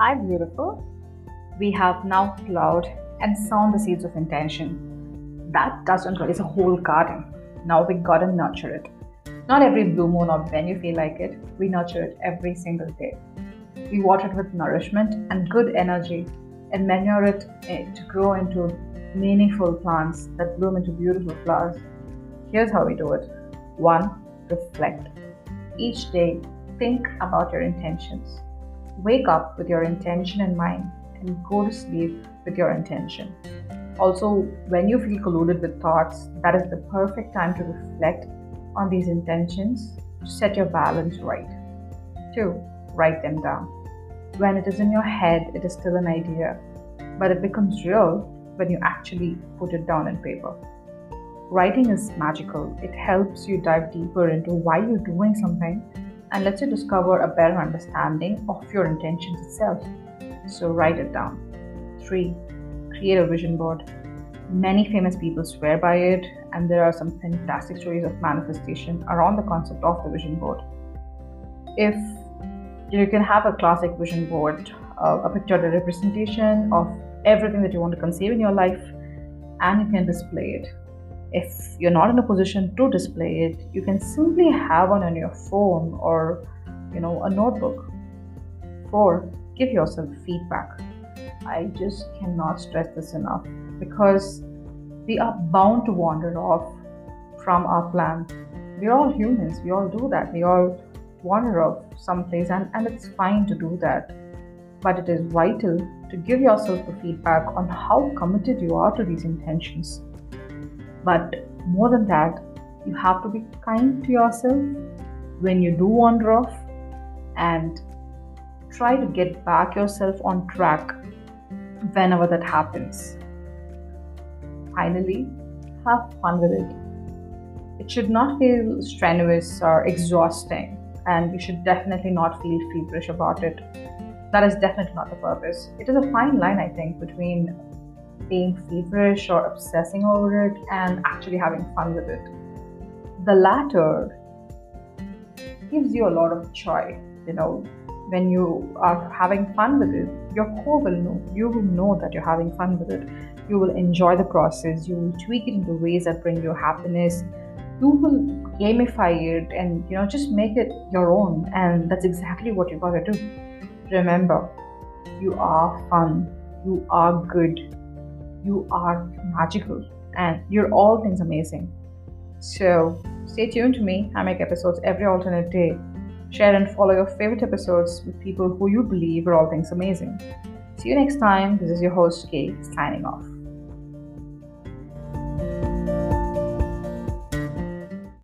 Hi, beautiful. We have now plowed and sown the seeds of intention. That doesn't raise a whole garden. Now we gotta nurture it. Not every blue moon or when you feel like it, we nurture it every single day. We water it with nourishment and good energy and manure it eh, to grow into meaningful plants that bloom into beautiful flowers. Here's how we do it 1. Reflect. Each day, think about your intentions. Wake up with your intention in mind and go to sleep with your intention. Also, when you feel colluded with thoughts, that is the perfect time to reflect on these intentions to set your balance right. 2. Write them down. When it is in your head, it is still an idea, but it becomes real when you actually put it down in paper. Writing is magical. It helps you dive deeper into why you're doing something and lets you discover a better understanding of your intentions itself. So write it down. 3. Create a vision board. Many famous people swear by it, and there are some fantastic stories of manifestation around the concept of the vision board. If you can have a classic vision board, uh, a picture, a representation of everything that you want to conceive in your life, and you can display it if you're not in a position to display it you can simply have one on your phone or you know a notebook four give yourself feedback. I just cannot stress this enough because we are bound to wander off from our plan. We're all humans. We all do that. We all wander off someplace and, and it's fine to do that. But it is vital to give yourself the feedback on how committed you are to these intentions but more than that, you have to be kind to yourself when you do wander off and try to get back yourself on track whenever that happens. Finally, have fun with it. It should not feel strenuous or exhausting, and you should definitely not feel feverish about it. That is definitely not the purpose. It is a fine line, I think, between being feverish or obsessing over it and actually having fun with it. The latter gives you a lot of joy. You know, when you are having fun with it, your core will know. You will know that you're having fun with it. You will enjoy the process. You will tweak it into ways that bring you happiness. You will gamify it and you know just make it your own. And that's exactly what you gotta do. Remember, you are fun. You are good you are magical and you're all things amazing. So stay tuned to me. I make episodes every alternate day. Share and follow your favorite episodes with people who you believe are all things amazing. See you next time. This is your host, Kate, signing off.